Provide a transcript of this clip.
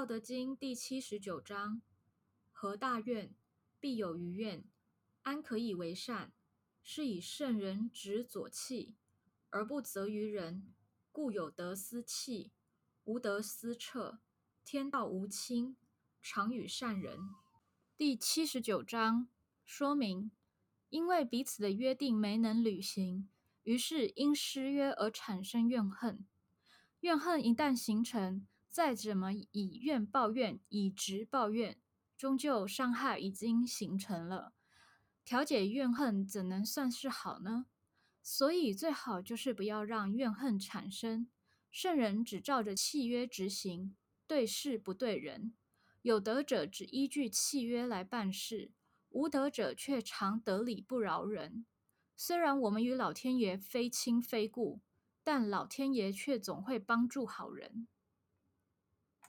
道德经》第七十九章：何大怨，必有余怨。安可以为善？是以圣人执左契，而不责于人，故有德思弃，无德思彻。天道无亲，常与善人。第七十九章说明：因为彼此的约定没能履行，于是因失约而产生怨恨。怨恨一旦形成，再怎么以怨报怨，以直报怨，终究伤害已经形成了。调解怨恨怎能算是好呢？所以最好就是不要让怨恨产生。圣人只照着契约执行，对事不对人。有德者只依据契约来办事，无德者却常得理不饶人。虽然我们与老天爷非亲非故，但老天爷却总会帮助好人。